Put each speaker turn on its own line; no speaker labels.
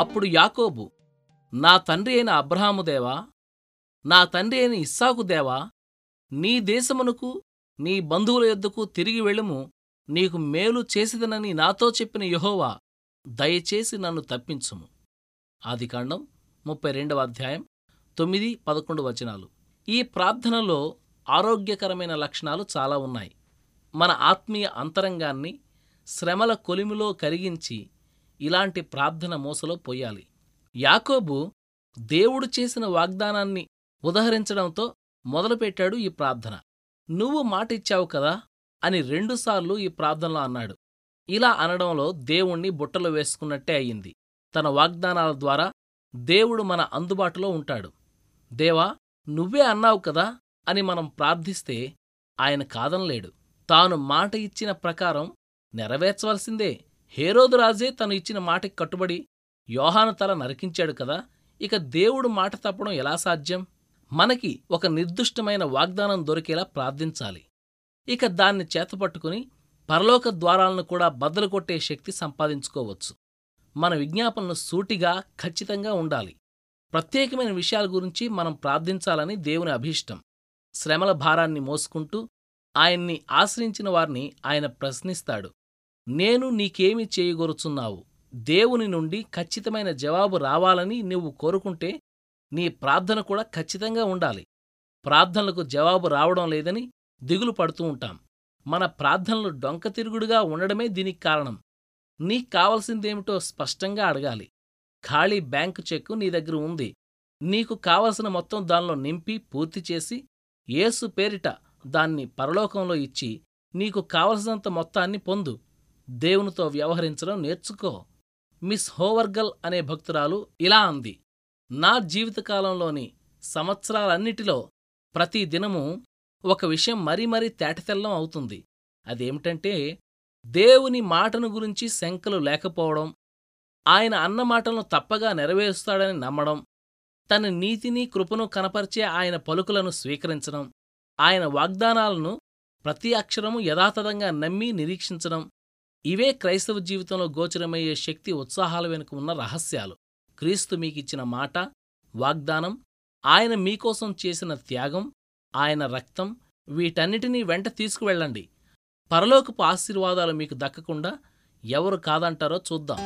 అప్పుడు యాకోబు నా తండ్రి అయిన అబ్రహాముదేవా నా తండ్రి అయిన ఇస్సాకు దేవా నీ దేశమునకు నీ బంధువుల యొద్దకు తిరిగి వెళ్ళుము నీకు మేలు చేసిదనని నాతో చెప్పిన యహోవా దయచేసి నన్ను తప్పించుము. ఆదికాండం ముప్పై రెండవ అధ్యాయం తొమ్మిది పదకొండు వచనాలు. ఈ ప్రార్థనలో ఆరోగ్యకరమైన లక్షణాలు చాలా ఉన్నాయి. మన ఆత్మీయ అంతరంగాన్ని శ్రమల కొలిమిలో కరిగించి ఇలాంటి ప్రార్థన మూసలో పోయాలి. యాకోబు దేవుడు చేసిన వాగ్దానాన్ని ఉదహరించడంతో మొదలుపెట్టాడు ఈ ప్రార్థన. నువ్వు మాటిచ్చావు కదా? అని రెండుసార్లు ఈ ప్రార్థనలో అన్నాడు. ఇలా అనడంలో దేవుణ్ణి బుట్టలో వేసుకున్నట్టే అయింది. తన వాగ్దానాల ద్వారా దేవుడు మన అందుబాటులో ఉంటాడు. దేవా నువ్వే అన్నావు కదా? అని మనం ప్రార్థిస్తే ఆయన కాదనలేడు. తాను మాట ఇచ్చిన ప్రకారం నెరవేర్చవలసిందే. హేరోదు రాజే తను ఇచ్చిన మాటకి కట్టుబడి యోహాను తల నరికించాడు కదా ఇక దేవుడు మాట తప్పడం ఎలా సాధ్యం? మనకి ఒక నిర్దిష్టమైన వాగ్దానం దొరికేలా ప్రార్థించాలి. ఇక దాన్ని చేతపట్టుకుని పరలోక ద్వారాలను కూడా బద్దలు కొట్టే శక్తి సంపాదించుకోవచ్చు. మన విజ్ఞాపనలు సూటిగా ఖచ్చితంగా ఉండాలి. ప్రత్యేకమైన విషయాల గురించి మనం ప్రార్థించాలని దేవుని అభీష్టం. శ్రమల భారాన్ని మోసుకుంటూ ఆయన్ని ఆశ్రయించిన వారిని ఆయన ప్రశ్నిస్తాడు. నేను నీకేమి చేయగొరుచున్నావు? దేవుని నుండి ఖచ్చితమైన జవాబు రావాలని నువ్వు కోరుకుంటే నీ ప్రార్థన కూడా ఖచ్చితంగా ఉండాలి. ప్రార్థనలకు జవాబు రావడం లేదని దిగులు పడుతూ ఉంటాం. మన ప్రార్థనలు డొంకతిరుగుడుగా ఉండడమే దీనికి కారణం. నీకు కావలసిందేమిటో స్పష్టంగా అడగాలి. ఖాళీ బ్యాంకు చెక్కు నీ దగ్గర ఉంది. నీకు కావలసిన మొత్తం దానిలో నింపి పూర్తి చేసి యేసు పేరిట దాన్ని పరలోకంలో ఇచ్చి నీకు కావలసినంత మొత్తాన్ని పొందు. దేవునితో వ్యవహరించడం నేర్చుకో. మిస్ హోవర్గల్ అనే భక్తురాలు ఇలా అంది. నా జీవితకాలంలోని సంవత్సరాలన్నిటిలో ప్రతి దినము ఒక విషయం మరీ మరీ తేటతెల్లం అవుతుంది. అదేమిటంటే దేవుని మాటను గురించి శంకలు లేకపోవడం ఆయన అన్న మాటలను తప్పగా నెరవేరుస్తాడని నమ్మడం తన నీతిని కృపను కనపరిచే ఆయన పలుకులను స్వీకరించడం ఆయన వాగ్దానాలను ప్రతి అక్షరము యథాతథంగా నమ్మి నిరీక్షించడం ఇవే క్రైస్తవ జీవితంలో గోచరమయ్యే శక్తి ఉత్సాహాల వెనుక ఉన్న రహస్యాలు. క్రీస్తు మీకిచ్చిన మాట వాగ్దానం ఆయన మీకోసం చేసిన త్యాగం ఆయన రక్తం వీటన్నిటినీ వెంట తీసుకువెళ్ళండి. పరలోకపు ఆశీర్వాదాలు మీకు దక్కకుండా ఎవరు కాదంటారో చూద్దాం.